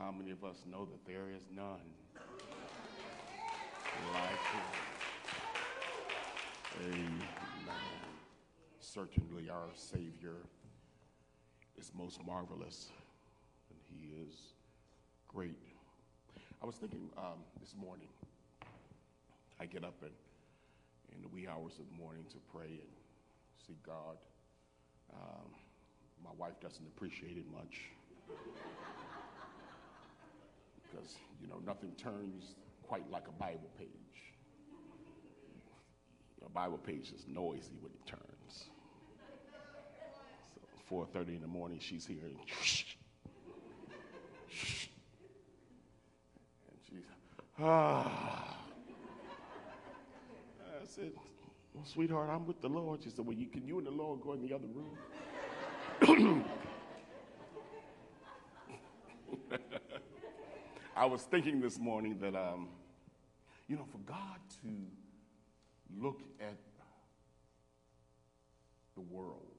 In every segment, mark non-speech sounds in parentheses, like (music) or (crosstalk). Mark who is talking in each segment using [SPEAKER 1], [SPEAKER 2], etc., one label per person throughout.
[SPEAKER 1] How many of us know that there is none like him? Amen. Certainly, our Savior is most marvelous, and He is great. I was thinking um, this morning, I get up in, in the wee hours of the morning to pray and see God. Um, my wife doesn't appreciate it much because, you know, nothing turns quite like a Bible page. A Bible page is noisy when it turns. So 4.30 in the morning, she's here and and (laughs) she's, ah. I said, well, sweetheart, I'm with the Lord. She said, well, you, can you and the Lord go in the other room? (clears throat) I was thinking this morning that, um, you know, for God to look at the world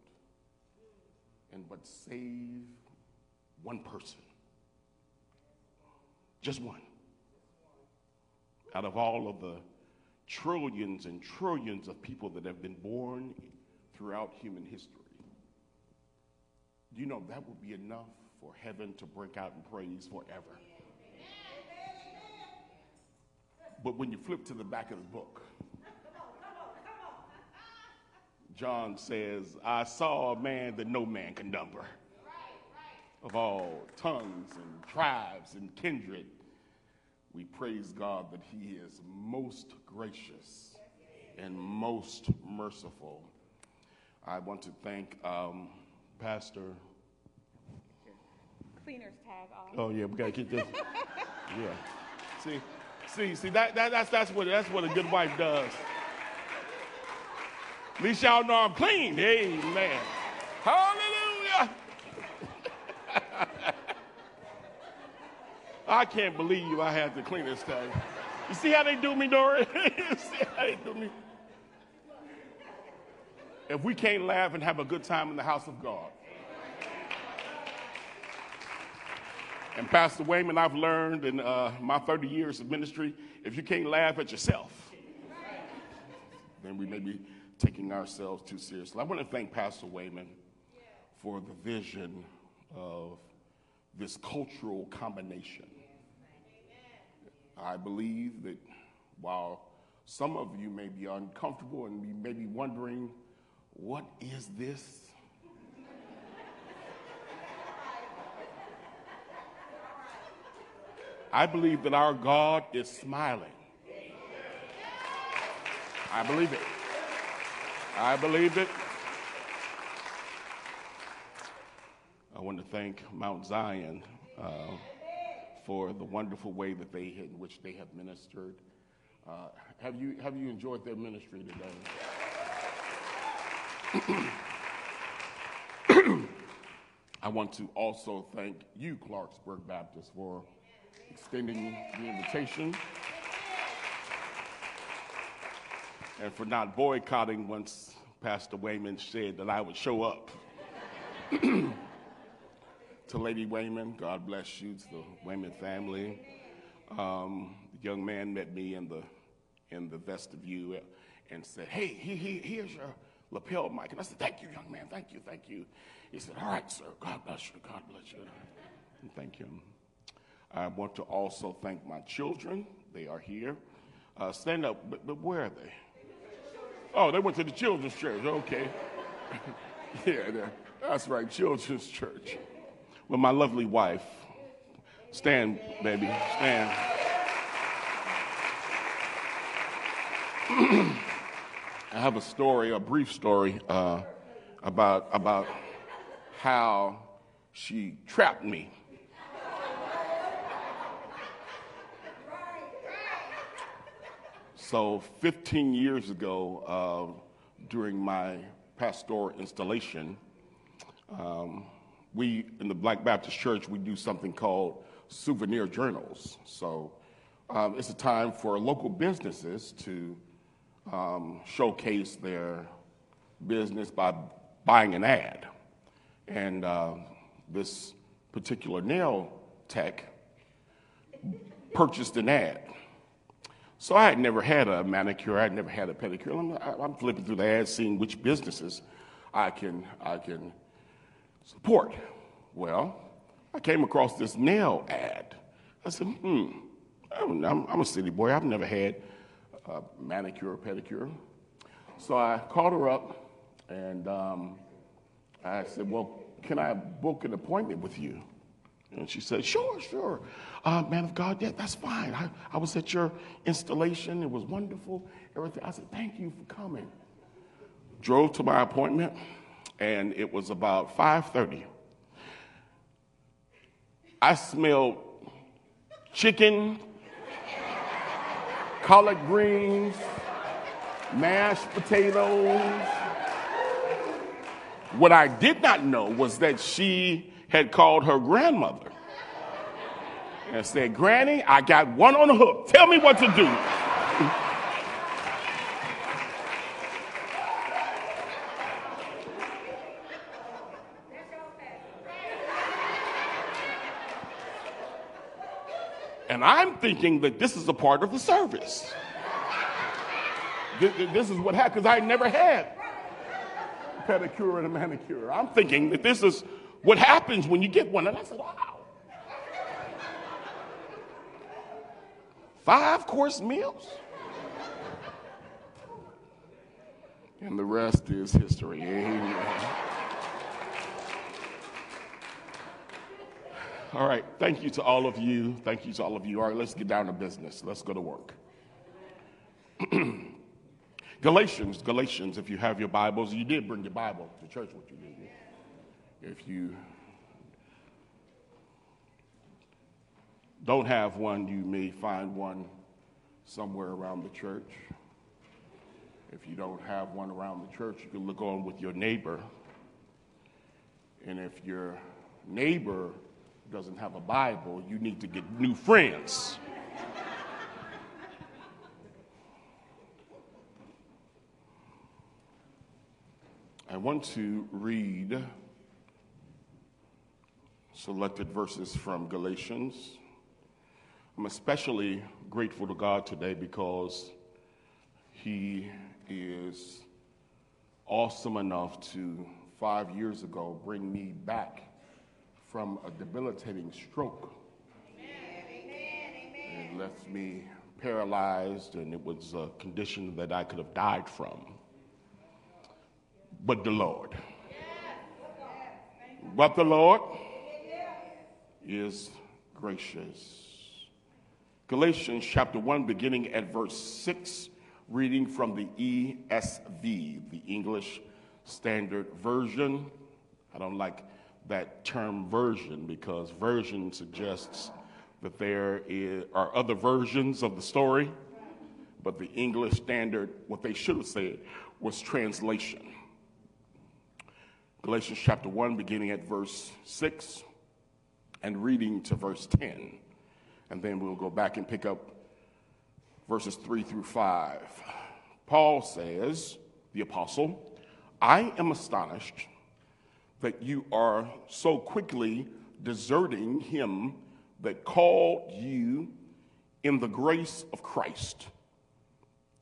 [SPEAKER 1] and but save one person, just one, out of all of the trillions and trillions of people that have been born throughout human history. You know that would be enough for heaven to break out in praise forever? But when you flip to the back of the book, John says, I saw a man that no man can number of all tongues and tribes and kindred. We praise God that He is most gracious and most merciful. I want to thank um, Pastor.
[SPEAKER 2] Cleaner's tag off.
[SPEAKER 1] Oh yeah, we gotta get this. (laughs) yeah. See, see, see that, that that's that's what that's what a good wife does. At least y'all know I'm clean. Amen. Hallelujah. (laughs) I can't believe I had to clean this tag. You see how they do me, Dory? (laughs) you see how they do me? If we can't laugh and have a good time in the house of God. And Pastor Wayman, I've learned in uh, my 30 years of ministry, if you can't laugh at yourself, then we may be taking ourselves too seriously. I want to thank Pastor Wayman for the vision of this cultural combination. I believe that while some of you may be uncomfortable and you may be wondering, what is this? I believe that our God is smiling. I believe it. I believe it. I want to thank Mount Zion uh, for the wonderful way that they in which they have ministered. Uh, have you have you enjoyed their ministry today? (clears throat) I want to also thank you, Clarksburg Baptist, for extending the invitation and for not boycotting once Pastor Wayman said that I would show up. (clears throat) to Lady Wayman, God bless you, to the Wayman family. Um, the young man met me in the, in the vestibule and said, Hey, he, he, here's your lapel mic. And I said, Thank you, young man, thank you, thank you. He said, All right, sir, God bless you, God bless you. And thank him. I want to also thank my children. They are here. Uh, stand up, but, but where are they? Oh, they went to the children's church. Okay. (laughs) yeah, that's right, children's church. With my lovely wife. Stand, baby, stand. (clears throat) I have a story, a brief story uh, about about how she trapped me. So, 15 years ago, uh, during my pastoral installation, um, we in the Black Baptist Church we do something called souvenir journals. So, um, it's a time for local businesses to um, showcase their business by buying an ad. And uh, this particular nail tech purchased an ad. So I had never had a manicure, I had never had a pedicure. I'm, I'm flipping through the ads, seeing which businesses I can, I can support. Well, I came across this nail ad. I said, hmm, I'm, I'm a city boy. I've never had a manicure or pedicure. So I called her up and um, I said, well, can I book an appointment with you? And she said, Sure, sure. Uh, man of God, yeah, that's fine. I, I was at your installation. It was wonderful. Everything. I said, Thank you for coming. Drove to my appointment, and it was about 5:30. I smelled chicken, collard greens, mashed potatoes. What I did not know was that she had called her grandmother and said, Granny, I got one on the hook. Tell me what to do. And I'm thinking that this is a part of the service. This is what happened because I never had a pedicure and a manicure. I'm thinking that this is what happens when you get one. And I said, wow. Five course meals? And the rest is history. Amen. All right. Thank you to all of you. Thank you to all of you. All right, let's get down to business. Let's go to work. (clears throat) Galatians, Galatians, if you have your Bibles, you did bring your Bible to church with you, did you? If you don't have one, you may find one somewhere around the church. If you don't have one around the church, you can look on with your neighbor. And if your neighbor doesn't have a Bible, you need to get new friends. I want to read selected verses from Galatians. I'm especially grateful to God today because He is awesome enough to, five years ago, bring me back from a debilitating stroke. It left me paralyzed, and it was a condition that I could have died from. But the Lord. But the Lord is gracious. Galatians chapter 1, beginning at verse 6, reading from the ESV, the English Standard Version. I don't like that term version because version suggests that there is, are other versions of the story, but the English Standard, what they should have said was translation. Galatians chapter 1, beginning at verse 6 and reading to verse 10. And then we'll go back and pick up verses 3 through 5. Paul says, the apostle, I am astonished that you are so quickly deserting him that called you in the grace of Christ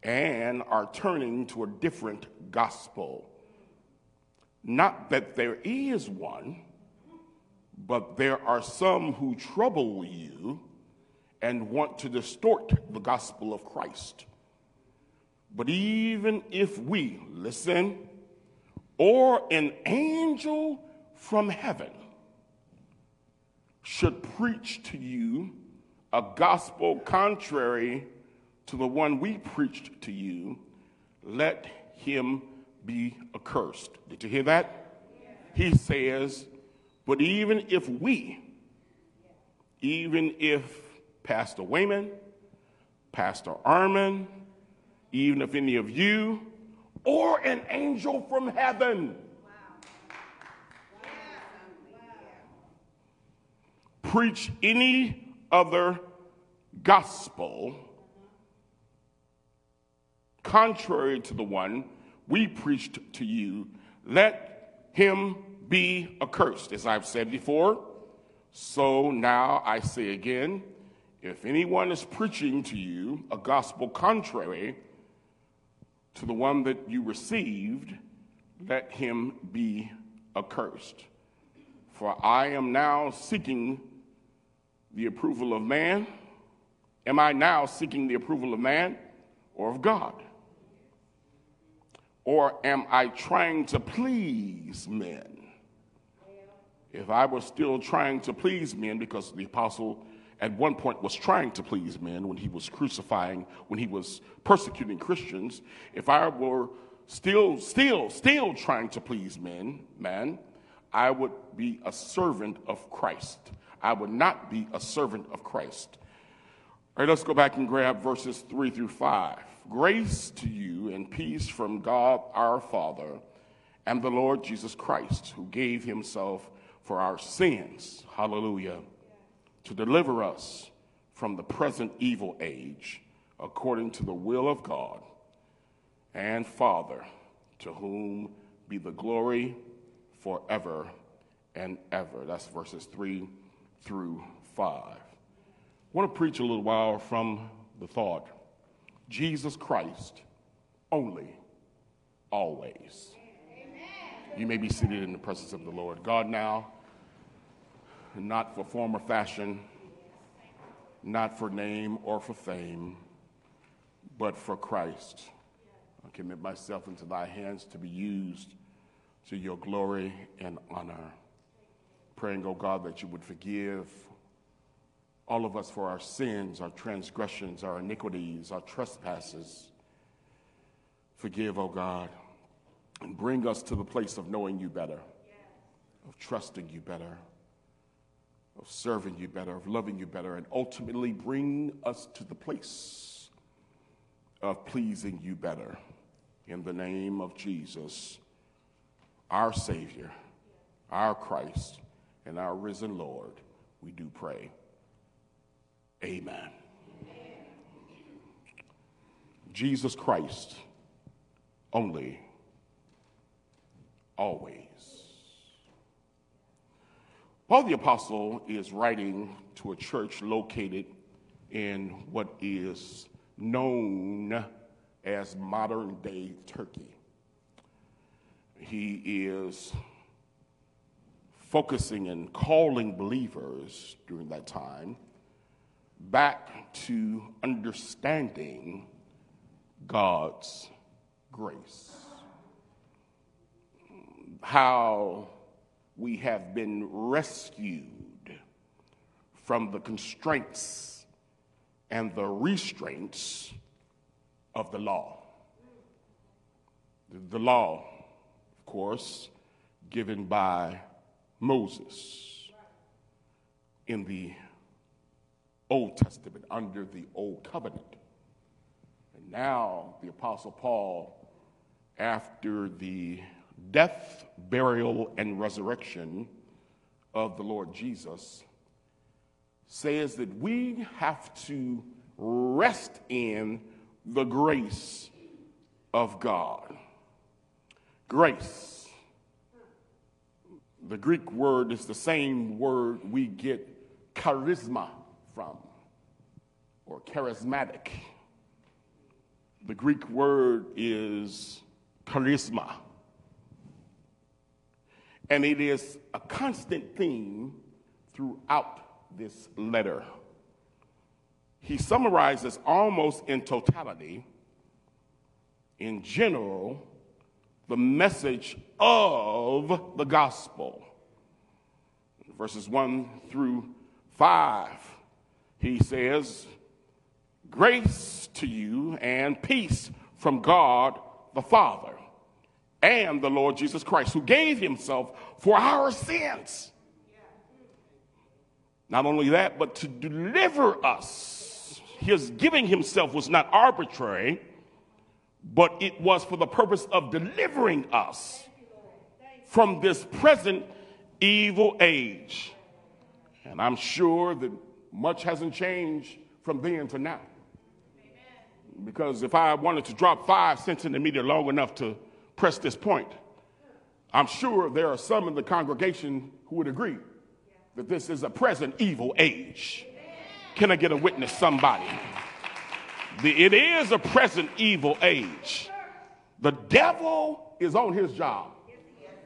[SPEAKER 1] and are turning to a different gospel. Not that there is one but there are some who trouble you and want to distort the gospel of Christ. But even if we, listen, or an angel from heaven should preach to you a gospel contrary to the one we preached to you, let him be accursed. Did you hear that? He says, but even if we, even if Pastor Wayman, Pastor Armin, even if any of you, or an angel from heaven, preach any other gospel contrary to the one we preached to you, let him be accursed. As I've said before, so now I say again If anyone is preaching to you a gospel contrary to the one that you received, let him be accursed. For I am now seeking the approval of man. Am I now seeking the approval of man or of God? Or am I trying to please men? If I were still trying to please men, because the apostle at one point was trying to please men when he was crucifying, when he was persecuting Christians, if I were still, still, still trying to please men, man, I would be a servant of Christ. I would not be a servant of Christ. All right, let's go back and grab verses three through five. Grace to you and peace from God our Father and the Lord Jesus Christ, who gave himself for our sins. Hallelujah. To deliver us from the present evil age, according to the will of God and Father, to whom be the glory forever and ever. That's verses 3 through 5. I want to preach a little while from the thought Jesus Christ only, always. You may be seated in the presence of the Lord. God, now, not for form or fashion, not for name or for fame, but for Christ. I commit myself into thy hands to be used to your glory and honor. Praying, O oh God, that you would forgive all of us for our sins, our transgressions, our iniquities, our trespasses. Forgive, O oh God, and bring us to the place of knowing you better, of trusting you better of serving you better, of loving you better, and ultimately bring us to the place of pleasing you better. In the name of Jesus, our Savior, our Christ, and our risen Lord, we do pray. Amen. Jesus Christ only, always. Paul the Apostle is writing to a church located in what is known as modern day Turkey. He is focusing and calling believers during that time back to understanding God's grace. How we have been rescued from the constraints and the restraints of the law. The law, of course, given by Moses in the Old Testament, under the Old Covenant. And now the Apostle Paul, after the death, burial, and resurrection of the Lord Jesus says that we have to rest in the grace of God. Grace. The Greek word is the same word we get charisma from, or charismatic. The Greek word is charisma. And it is a constant theme throughout this letter. He summarizes almost in totality, in general, the message of the gospel. Verses 1 through 5, he says, Grace to you and peace from God the Father and the Lord Jesus Christ, who gave himself for our sins. Not only that, but to deliver us. His giving himself was not arbitrary, but it was for the purpose of delivering us from this present evil age. And I'm sure that much hasn't changed from then to now. Because if I wanted to drop five cents in the meter long enough to press this point. I'm sure there are some in the congregation who would agree that this is a present evil age. Can I get a witness? Somebody. It is a present evil age. The devil is on his job.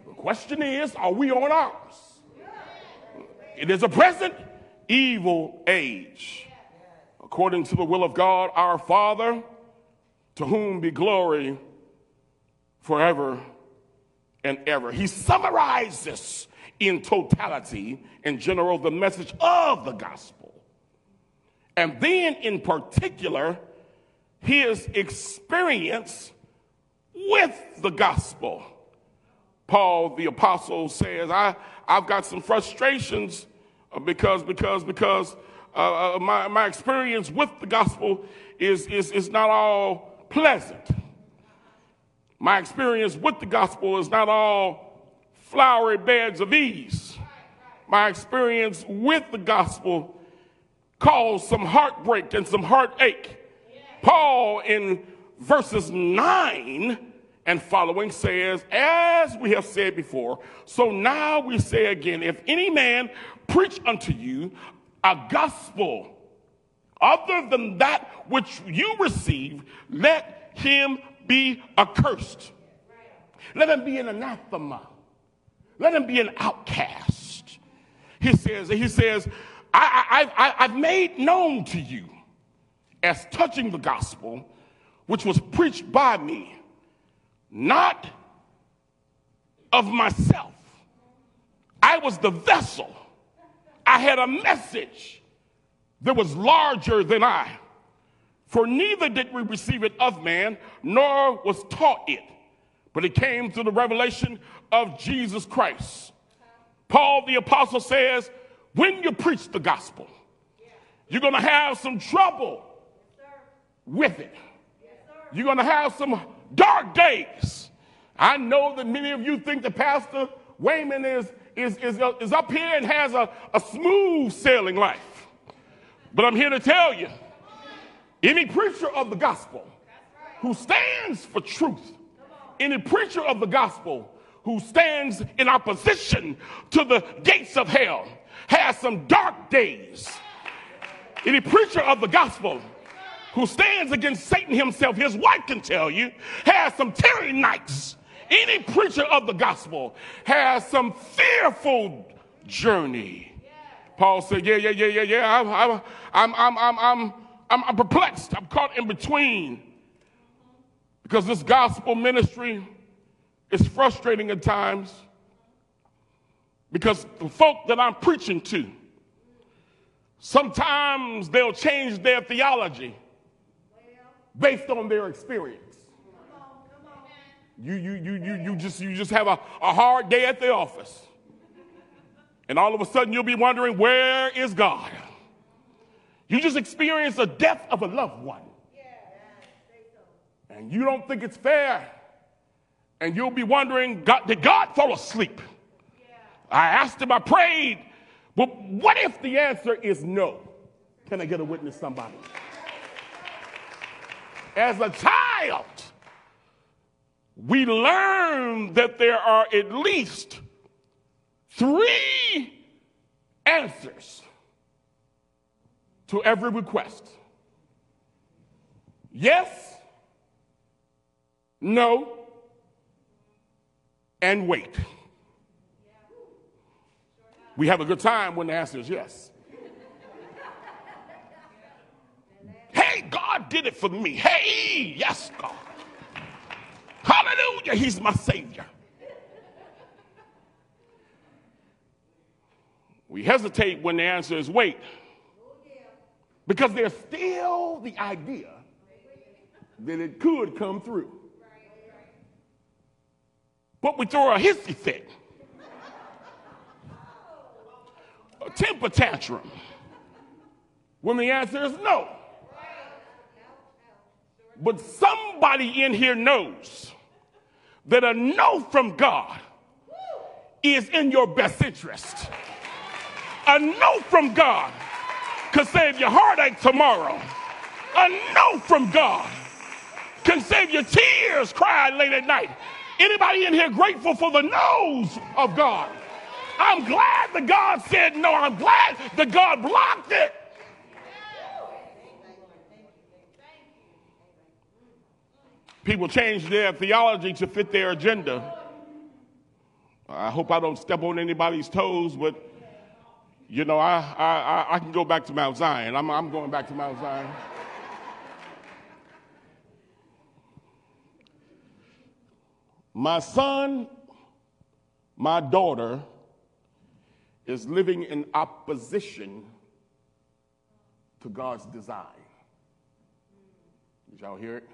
[SPEAKER 1] The question is, are we on ours? It is a present evil age. According to the will of God, our Father, to whom be glory forever and ever. He summarizes in totality, in general, the message of the gospel. And then, in particular, his experience with the gospel. Paul the apostle says, I, I've got some frustrations uh, because, because, because uh, uh, my, my experience with the gospel is, is, is not all pleasant. My experience with the gospel is not all flowery beds of ease. My experience with the gospel caused some heartbreak and some heartache. Paul, in verses 9 and following, says, As we have said before, so now we say again, if any man preach unto you a gospel other than that which you receive, let him be accursed. Let him be an anathema. Let him be an outcast. He says, he says, I, I, I, I've made known to you as touching the gospel, which was preached by me, not of myself. I was the vessel. I had a message that was larger than I. For neither did we receive it of man, nor was taught it, but it came through the revelation of Jesus Christ. Paul the apostle says, when you preach the gospel, you're going to have some trouble with it. You're going to have some dark days. I know that many of you think that Pastor Wayman is, is, is, is up here and has a, a smooth sailing life. But I'm here to tell you any preacher of the gospel who stands for truth, any preacher of the gospel who stands in opposition to the gates of hell has some dark days. Any preacher of the gospel who stands against Satan himself, his wife can tell you, has some tearing nights. Any preacher of the gospel has some fearful journey. Paul said, Yeah, yeah, yeah, yeah, yeah. I'm, I'm, I'm, I'm, I'm, I'm, perplexed. I'm caught in between because this gospel ministry is frustrating at times because the folk that I'm preaching to, sometimes they'll change their theology based on their experience. You, you, you, you, you, just, you just have a, a hard day at the office. And all of a sudden you'll be wondering, where is God? You just experienced the death of a loved one. And you don't think it's fair. And you'll be wondering, God, did God fall asleep? I asked him, I prayed. But what if the answer is no? Can I get a witness, somebody? As a child, we learn that there are at least three answers to every request yes, no, and wait. We have a good time when the answer is yes. hey, God did it for me. Hey, yes, God. Hallelujah, He's my Savior. We hesitate when the answer is wait. Because there's still the idea that it could come through. But we throw a hissy fit, a temper tantrum, when the answer is no. But somebody in here knows that a no from God is in your best interest. A no from God can save your heartache tomorrow. A no from God can save your tears crying late at night. Anybody in here grateful for the no's of God? I'm glad the God said no. I'm glad the God blocked it. People change their theology to fit their agenda. I hope I don't step on anybody's toes, but you know, I, I, I can go back to Mount Zion. I'm, I'm going back to Mount Zion. My son, my daughter is living in opposition to God's design. Did y'all hear it?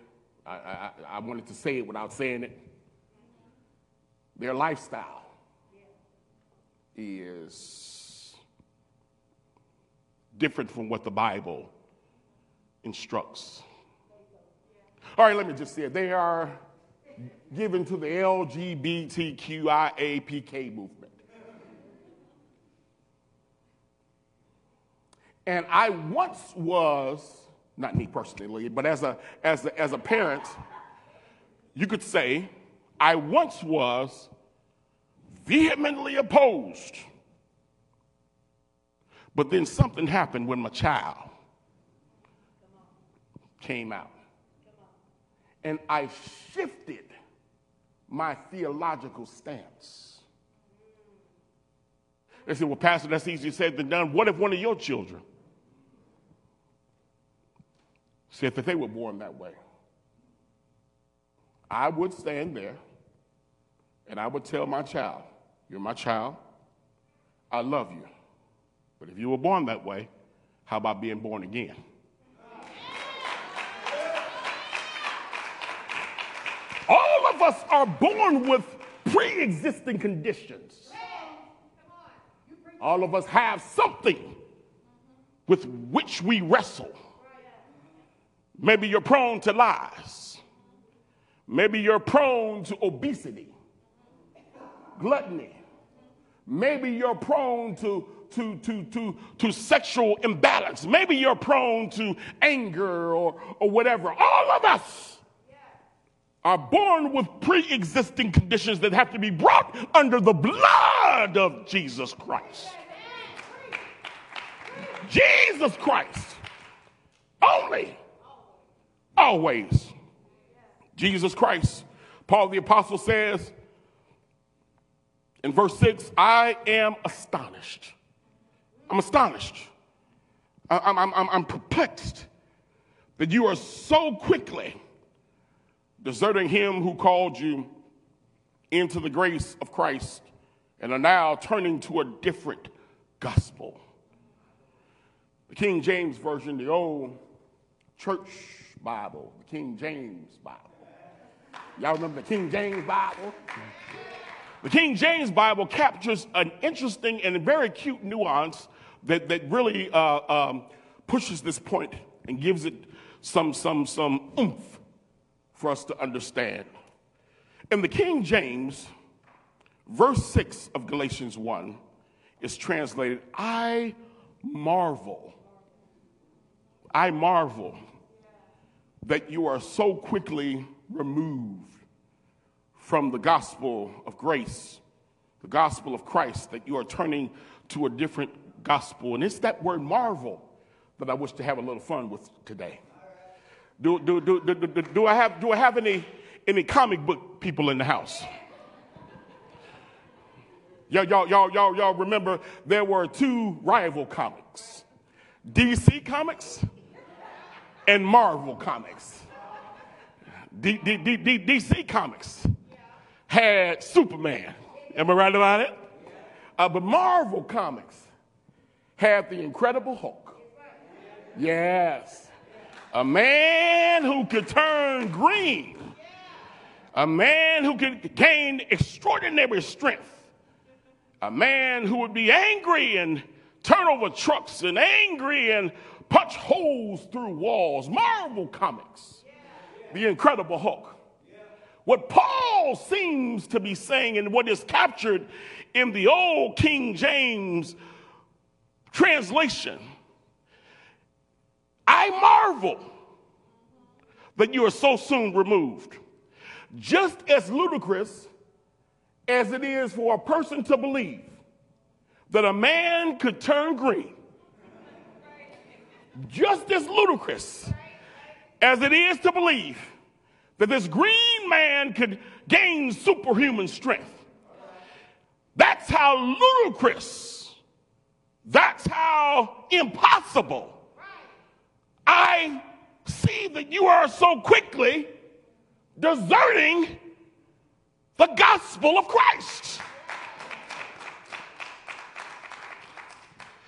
[SPEAKER 1] I, I, I wanted to say it without saying it. Their lifestyle is different from what the Bible instructs. All right, let me just say it. They are given to the LGBTQIAPK movement. And I once was, not me personally, but as a, as a, as a parent, you could say, I once was vehemently opposed. But then something happened when my child came out. And I shifted my theological stance. They said, Well, Pastor, that's easier said than done. What if one of your children said that they were born that way? I would stand there and I would tell my child, You're my child. I love you. But if you were born that way, how about being born again? All of us are born with pre existing conditions. All of us have something with which we wrestle. Maybe you're prone to lies. Maybe you're prone to obesity, gluttony. Maybe you're prone to, to, to, to, to sexual imbalance. Maybe you're prone to anger or, or whatever. All of us are born with pre existing conditions that have to be brought under the blood of Jesus Christ. Jesus Christ. Only. Always. Jesus Christ. Paul the Apostle says in verse 6 I am astonished. I'm astonished. I'm, I'm, I'm, I'm perplexed that you are so quickly deserting him who called you into the grace of Christ and are now turning to a different gospel. The King James Version, the old church Bible, the King James Bible. Y'all remember the King James Bible? The King James Bible captures an interesting and very cute nuance that, that really uh, um, pushes this point and gives it some, some, some oomph for us to understand. In the King James, verse 6 of Galatians 1 is translated, I marvel. I marvel that you are so quickly removed from the gospel of grace, the gospel of Christ, that you are turning to a different gospel. And it's that word marvel that I wish to have a little fun with today. Do, do, do, do, do, do, I have, do I have any, any comic book people in the house? Y'all, y'all, y'all, y'all, y'all remember there were two rival comics DC Comics and Marvel Comics. D- D- D- DC Comics had Superman. Am I right about it? Uh, but Marvel Comics had the Incredible Hulk. Yes. A man who could turn green. A man who could gain extraordinary strength. A man who would be angry and turn over trucks and angry and punch holes through walls. Marvel Comics. The Incredible Hulk. What Paul seems to be saying and what is captured in the old King James translation I marvel that you are so soon removed. Just as ludicrous as it is for a person to believe that a man could turn green, just as ludicrous as it is to believe that this green man could gain superhuman strength. That's how ludicrous, that's how impossible. I see that you are so quickly deserting the gospel of Christ.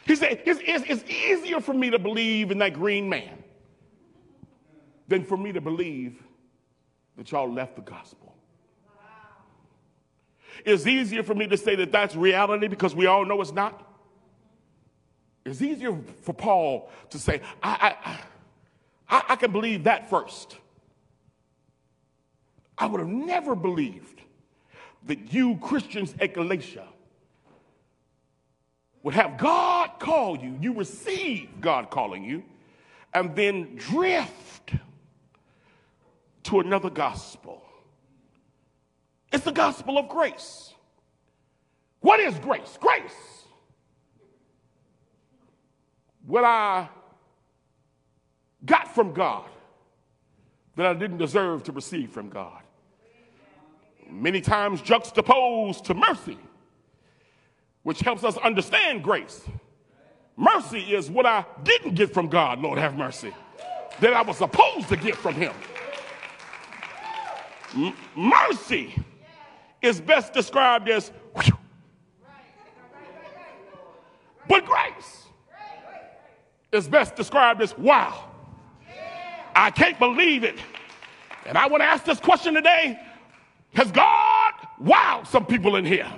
[SPEAKER 1] He said, it's, it's, it's, easier for me to believe in that green man than for me to believe that y'all left the gospel. It's easier for me to say that that's reality because we all know it's not. It's easier for Paul to say, I, I, I, I can believe that first. I would have never believed that you Christians at Galatia would have God call you, you receive God calling you, and then drift to another gospel. It's the gospel of grace. What is grace? Grace. What I got from God that I didn't deserve to receive from God. Many times juxtaposed to mercy which helps us understand grace. Mercy is what I didn't get from God, Lord have mercy, that I was supposed to get from Him. M- mercy is best described as, whew. but grace is best described as, wow. I can't believe it. And I want to ask this question today Has God wowed some people in here?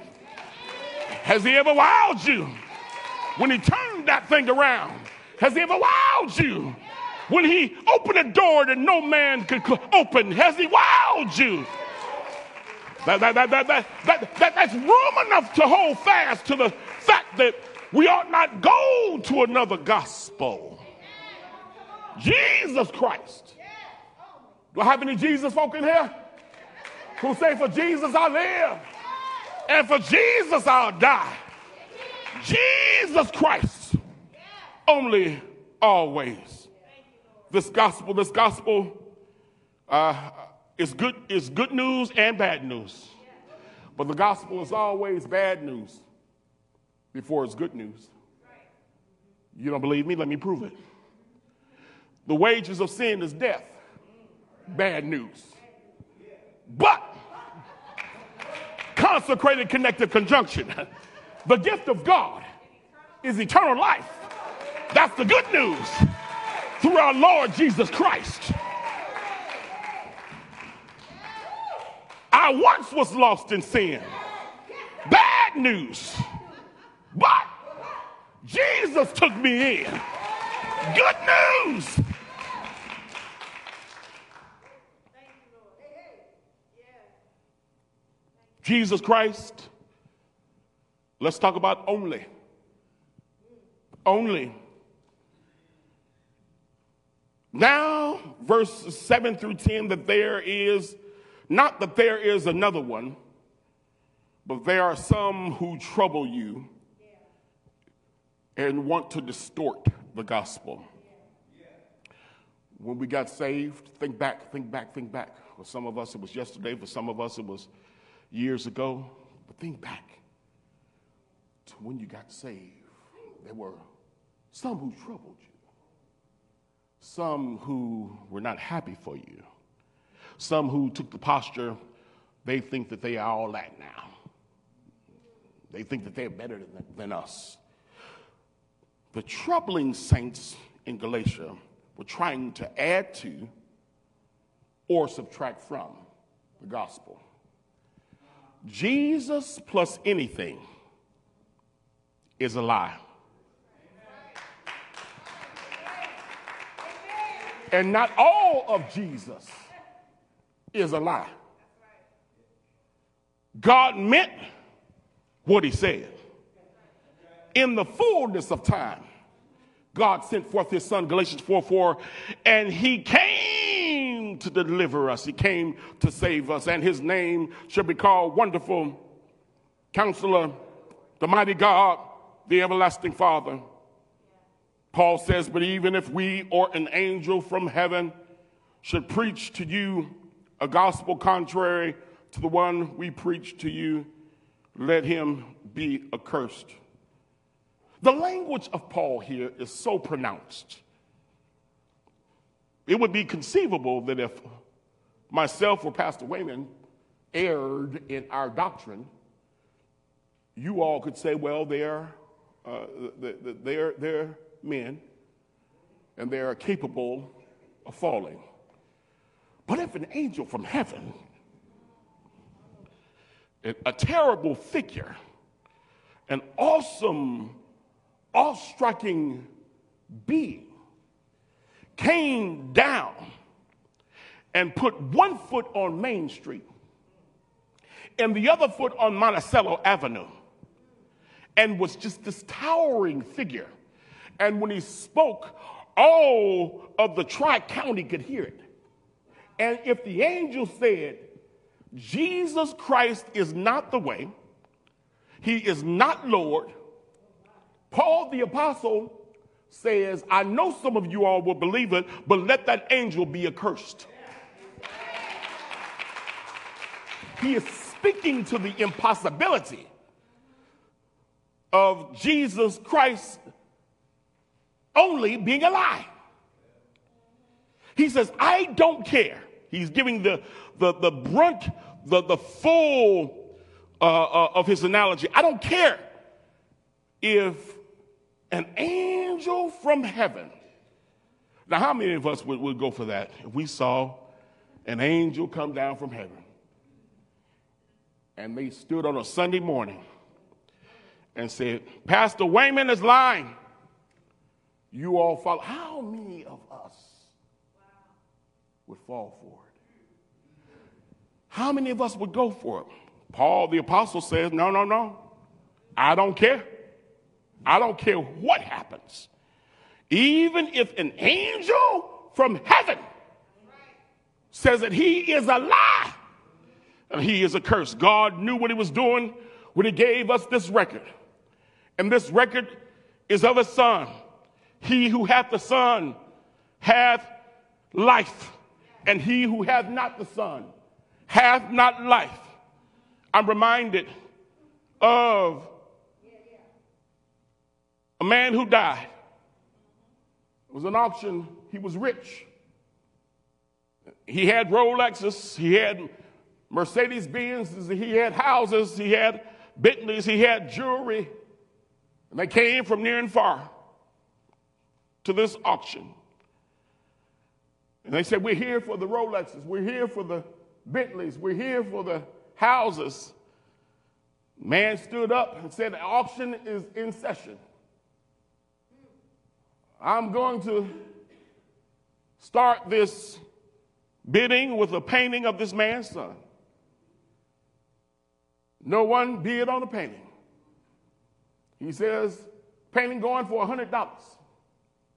[SPEAKER 1] Has he ever wowed you? When he turned that thing around, has he ever wowed you? When he opened a door that no man could open, has he wowed you? That, that, that, that, that, that, that, that's room enough to hold fast to the fact that we ought not go to another gospel. Jesus Christ. Do I have any Jesus folk in here? Who say, For Jesus I live and for Jesus, I'll die. Jesus Christ, only always. This gospel, this gospel uh, is good, is good news and bad news. But the gospel is always bad news before it's good news. You don't believe me? Let me prove it. The wages of sin is death. Bad news. But consecrated connected conjunction. (laughs) The gift of God is eternal life. That's the good news through our Lord Jesus Christ. I once was lost in sin. Bad news. But Jesus took me in. Good news. Jesus Christ. Let's talk about only. Only. Now, verses 7 through 10, that there is, not that there is another one, but there are some who trouble you and want to distort the gospel. When we got saved, think back, think back, think back. For some of us, it was yesterday. For some of us, it was years ago. But think back to when you got saved. There were some who troubled you, some who were not happy for you, some who took the posture they think that they are all that now. They think that they're better than, than us. The troubling saints in Galatia were trying to add to or subtract from the gospel. Jesus plus anything is a lie. And not all of Jesus is a lie. God meant what he said. In the fullness of time, God sent forth his son, Galatians 4 4, and he came to deliver us. He came to save us, and his name shall be called Wonderful Counselor, the Mighty God, the Everlasting Father. Paul says, But even if we or an angel from heaven should preach to you a gospel contrary to the one we preach to you, let him be accursed. The language of Paul here is so pronounced. It would be conceivable that if myself or Pastor Wayman erred in our doctrine, you all could say, well, they're, uh, they're, they're men and they are capable of falling. But if an angel from heaven, a terrible figure, an awesome, awe striking being, came down and put one foot on Main Street and the other foot on Monticello Avenue and was just this towering figure. And when he spoke, all of the Tri County could hear it. And if the angel said, Jesus Christ is not the way, he is not Lord, Paul the Apostle says, I know some of you all will believe it, but let that angel be accursed. He is speaking to the impossibility of Jesus Christ only being a lie. He says, I don't care. He's giving the, the, the brunt, the, the full uh, uh, of his analogy. I don't care if an angel from heaven. Now, how many of us would, would go for that if we saw an angel come down from heaven and they stood on a Sunday morning and said, Pastor Wayman is lying you all follow. How many would fall for it? How many of us would go for it? Paul the apostle says, No, no, no. I don't care. I don't care what happens. Even if an angel from heaven says that he is a lie and he is a curse. God knew what he was doing when he gave us this record. And this record is of a son he who hath the Son hath life, and he who hath not the Son hath not life. I'm reminded of a man who died. It was an auction. He was rich. He had Rolexes, he had Mercedes Benzes, he had houses, he had Bentleys, he had jewelry. And they came from near and far to this auction. And they said, We're here for the Rolexes, we're here for the Bentleys, we're here for the houses. Man stood up and said, The auction is in session. I'm going to start this bidding with a painting of this man's son. No one bid on the painting. He says, painting going for $100.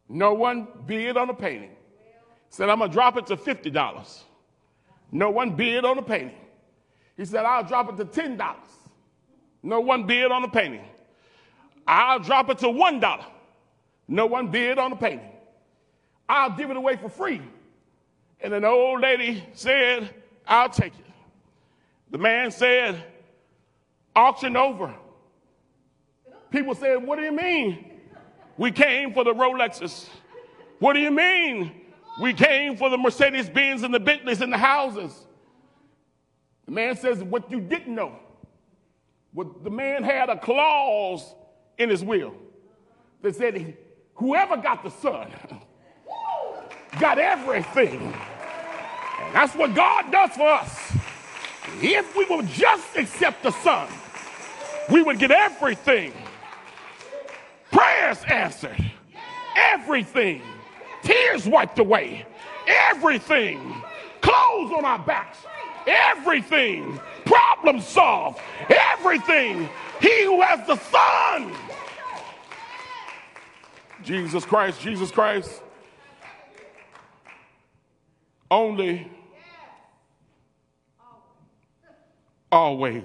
[SPEAKER 1] No one bid on the painting. Said, I'm going to drop it to $50. No one bid on the painting. He said, I'll drop it to $10. No one bid on the painting. I'll drop it to $1. No one bid on the painting. I'll give it away for free. And an old lady said, I'll take it. The man said, auction over. People said, What do you mean? We came for the Rolexes. What do you mean? We came for the Mercedes Benz and the Bentleys and the houses. The man says, What you didn't know. What the man had a clause in his will that said, Whoever got the son (laughs) got everything. And that's what God does for us. If we will just accept the son, we would get everything prayers answered, everything, tears wiped away, everything, clothes on our backs, everything, problem solved, everything. He who has the Son, Jesus Christ, Jesus Christ, only, always.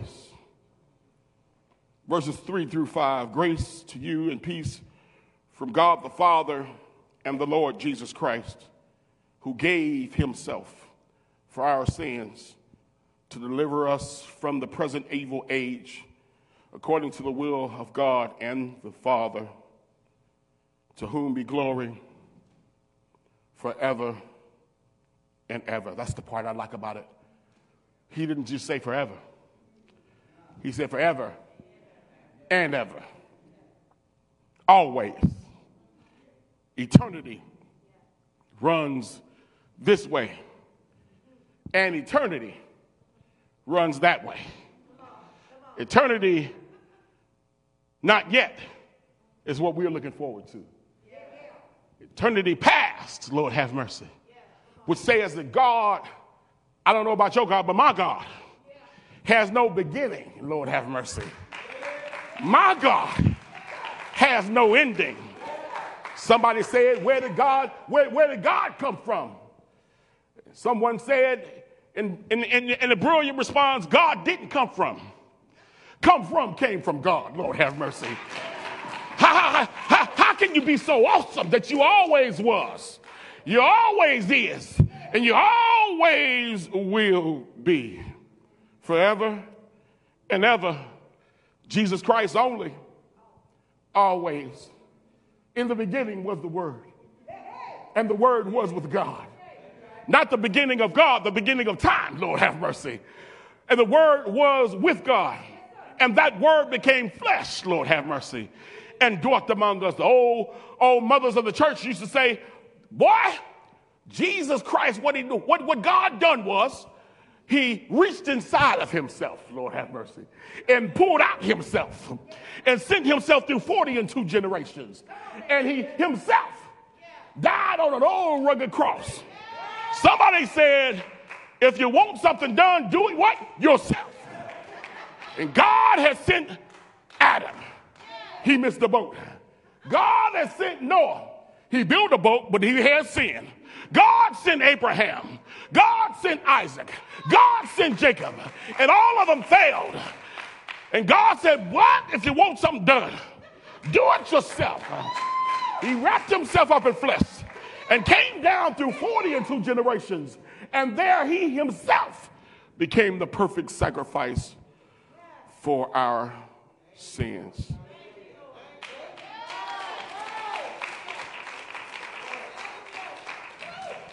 [SPEAKER 1] Verses 3 through 5 Grace to you and peace from God the Father and the Lord Jesus Christ, who gave himself for our sins, to deliver us from the present evil age, according to the will of God and the Father, to whom be glory forever and ever. That's the part I like about it. He didn't just say forever, he said forever and ever. Always. Eternity runs this way, and eternity runs that way. Eternity, not yet, is what we're looking forward to. Eternity past, Lord have mercy, would say as that God, I don't know about your God, but my God has no beginning, Lord have mercy. My God has no ending. Somebody said, Where did God, where, where did God come from? Someone said, in, in, in, in a brilliant response, God didn't come from. Come from came from God. Lord have mercy. How, how, how, how can you be so awesome that you always was, you always is, and you always will be forever and ever? Jesus Christ only, always. In the beginning was the Word, and the Word was with God. Not the beginning of God, the beginning of time, Lord have mercy. And the Word was with God, and that Word became flesh, Lord have mercy, and dwelt among us. The old, old mothers of the church used to say, Boy, Jesus Christ, what he what, what God done was, he reached inside of himself, Lord have mercy, and pulled out himself and sent himself through 40 and two generations. And he himself died on an old rugged cross. Somebody said, if you want something done, do it what? Yourself. And God has sent Adam. He missed the boat. God has sent Noah. He built a boat, but he had sin. God sent Abraham. God sent Isaac. God sent Jacob. And all of them failed. And God said, What? If you want something done, do it yourself. He wrapped himself up in flesh and came down through 40 and two generations. And there he himself became the perfect sacrifice for our sins.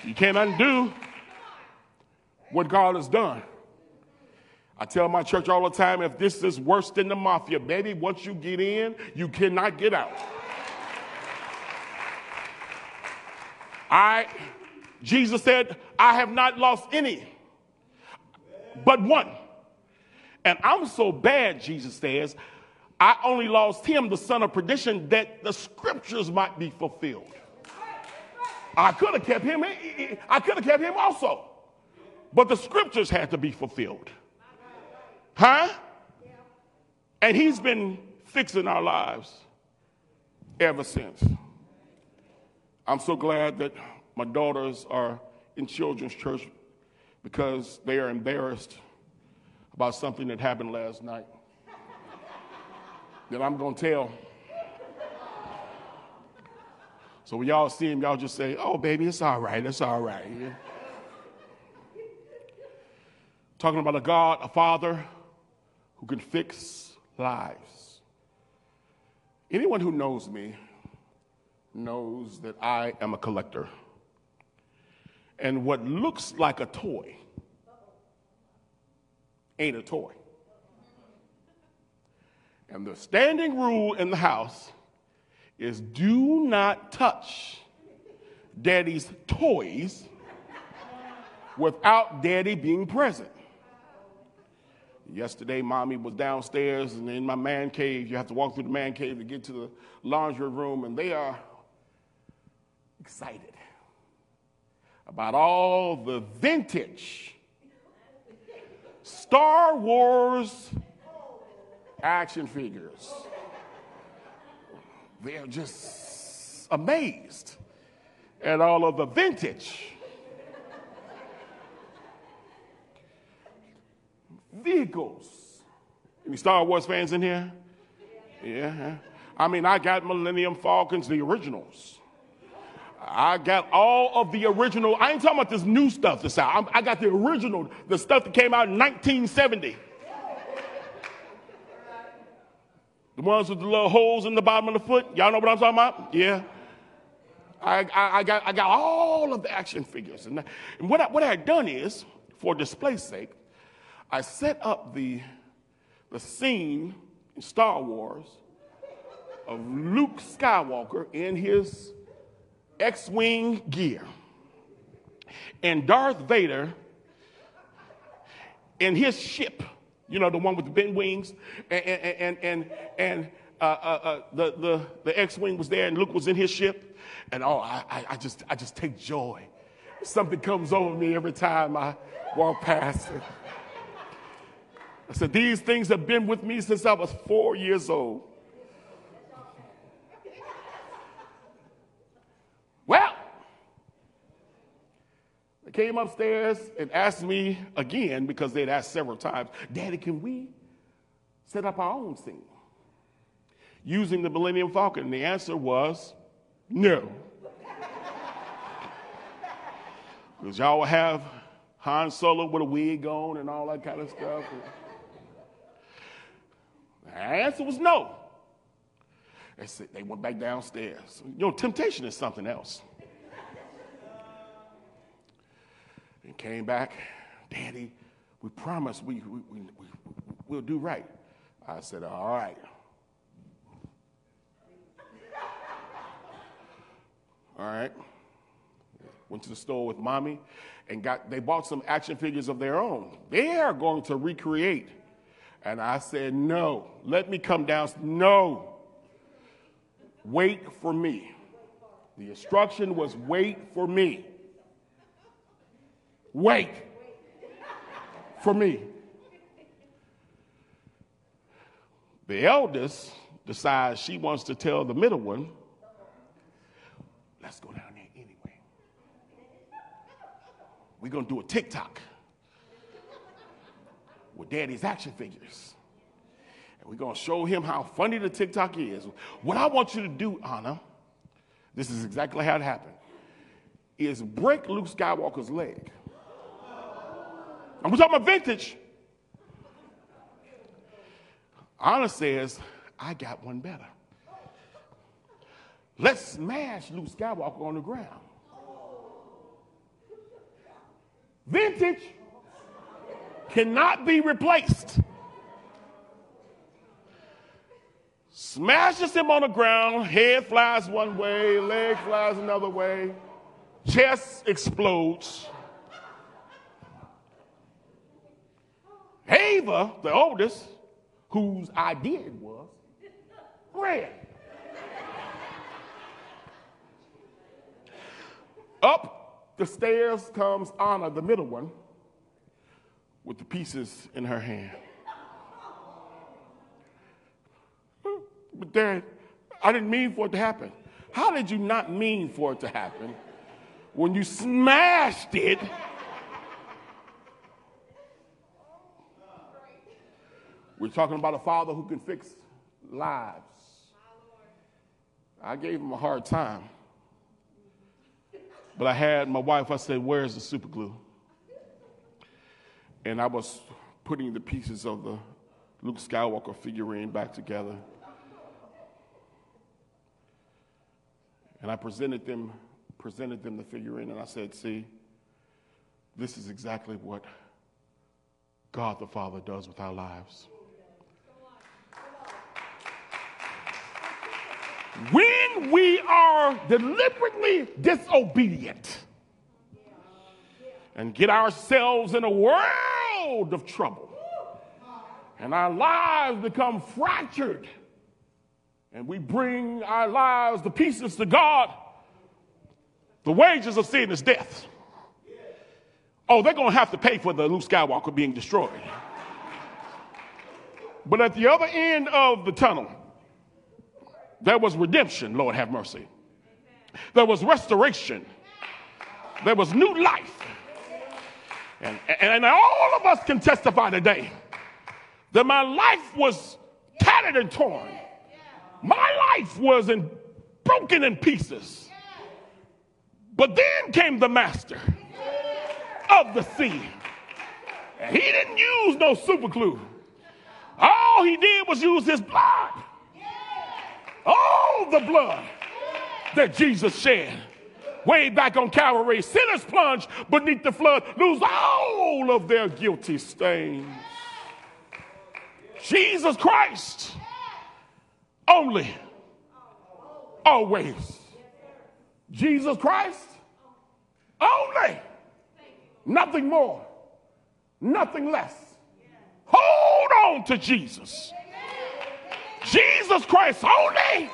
[SPEAKER 1] You can't undo what God has done. I tell my church all the time if this is worse than the mafia, baby, once you get in, you cannot get out. I, Jesus said, I have not lost any, but one. And I'm so bad, Jesus says, I only lost him, the son of perdition, that the scriptures might be fulfilled. I could have kept him, I could have kept him also. But the scriptures had to be fulfilled. Huh? And he's been fixing our lives ever since. I'm so glad that my daughters are in children's church because they are embarrassed about something that happened last night that I'm going to tell. So when y'all see him, y'all just say, oh, baby, it's all right, it's all right. Talking about a God, a Father who can fix lives. Anyone who knows me knows that I am a collector. And what looks like a toy ain't a toy. And the standing rule in the house is do not touch daddy's toys without daddy being present. Yesterday, mommy was downstairs and in my man cave. You have to walk through the man cave to get to the laundry room, and they are excited about all the vintage Star Wars action figures. They're just amazed at all of the vintage vehicles. Any Star Wars fans in here? Yeah. I mean, I got Millennium Falcons, the originals. I got all of the original. I ain't talking about this new stuff that's out. I got the original, the stuff that came out in 1970. The ones with the little holes in the bottom of the foot. Y'all know what I'm talking about? Yeah. I, I, I got, I got all of the action figures. And, and what, I, what I had done is, for display's sake, I set up the, the scene in Star Wars of Luke Skywalker in his X Wing gear and Darth Vader in his ship, you know, the one with the bent wings, and, and, and, and uh, uh, uh, the, the, the X Wing was there and Luke was in his ship. And oh, I, I, just, I just take joy. Something comes over me every time I walk past it. I said, These things have been with me since I was four years old. Well, they came upstairs and asked me again because they'd asked several times, Daddy, can we set up our own scene using the Millennium Falcon? And the answer was no. (laughs) Because y'all have Han Solo with a wig on and all that kind of stuff. The answer was no. They, said, they went back downstairs. You know, temptation is something else. And came back, Daddy, we promise we, we, we, we, we'll do right. I said, All right. All right. Went to the store with mommy and got they bought some action figures of their own. They are going to recreate. And I said, No, let me come down. No. Wait for me. The instruction was wait for me. Wait for me. The eldest decides she wants to tell the middle one, let's go down there anyway. We're going to do a TikTok with daddy's action figures. And we're going to show him how funny the TikTok is. What I want you to do, Anna, this is exactly how it happened, is break Luke Skywalker's leg. And we're talking about vintage. Anna says, I got one better. Let's smash Luke Skywalker on the ground. Vintage cannot be replaced. Smashes him on the ground, head flies one way, leg flies another way, chest explodes. Ava, the oldest, whose idea it was, ran. Up the stairs comes Anna, the middle one, with the pieces in her hand. But Dad, I didn't mean for it to happen. How did you not mean for it to happen when you smashed it? We're talking about a father who can fix lives. I gave him a hard time. But I had my wife, I said, Where's the super glue? And I was putting the pieces of the Luke Skywalker figurine back together. And I presented them, presented them the figurine, and I said, See, this is exactly what God the Father does with our lives. when we are deliberately disobedient and get ourselves in a world of trouble and our lives become fractured and we bring our lives the pieces to God, the wages of sin is death. Oh, they're going to have to pay for the Luke Skywalker being destroyed. But at the other end of the tunnel, there was redemption, Lord have mercy. There was restoration. There was new life. And, and, and all of us can testify today that my life was tattered and torn. My life was in, broken in pieces. But then came the master of the sea. And he didn't use no super glue. All he did was use his blood. All the blood that Jesus shed way back on Calvary. Sinners plunge beneath the flood, lose all of their guilty stains. Jesus Christ only, always. Jesus Christ only. Nothing more, nothing less. Hold on to Jesus. Jesus Christ only,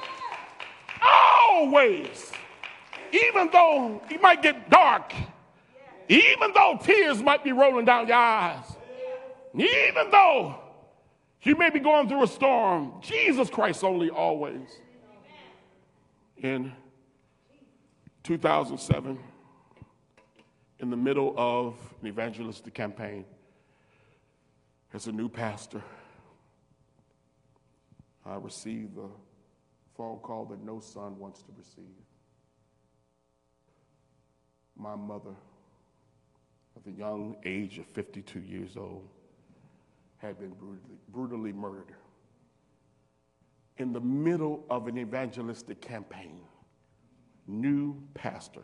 [SPEAKER 1] always. Even though it might get dark, even though tears might be rolling down your eyes, even though you may be going through a storm, Jesus Christ only, always. In 2007, in the middle of an evangelistic campaign, as a new pastor, I received a phone call that no son wants to receive. My mother, at the young age of 52 years old, had been brutally, brutally murdered. In the middle of an evangelistic campaign, new pastor,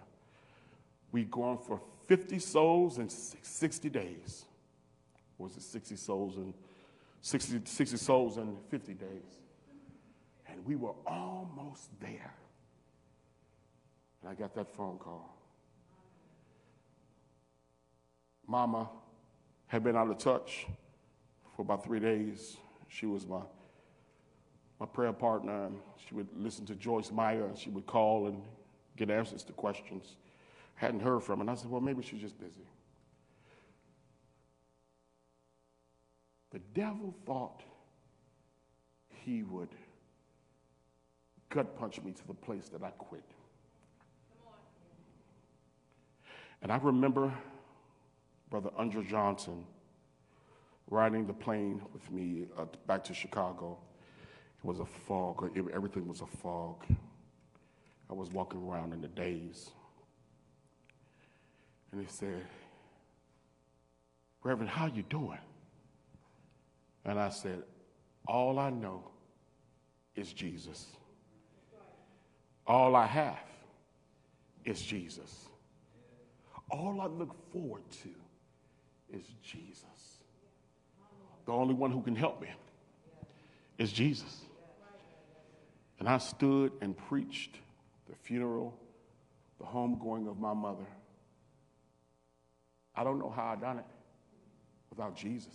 [SPEAKER 1] We'd gone for 50 souls in 60 days. Or was it 60 souls in 60, 60 souls in 50 days? And we were almost there. And I got that phone call. Mama had been out of touch for about three days. She was my, my prayer partner, and she would listen to Joyce Meyer, and she would call and get answers to questions. Hadn't heard from her, and I said, Well, maybe she's just busy. The devil thought he would gut punch me to the place that I quit. And I remember Brother Andrew Johnson riding the plane with me uh, back to Chicago. It was a fog, everything was a fog. I was walking around in the daze. And he said, Reverend, how you doing? And I said, all I know is Jesus. All I have is Jesus. All I look forward to is Jesus. The only one who can help me is Jesus. And I stood and preached the funeral, the homegoing of my mother. I don't know how I done it without Jesus.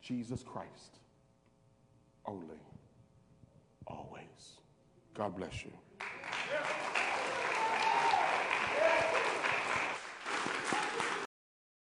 [SPEAKER 1] Jesus Christ only, always. God bless you.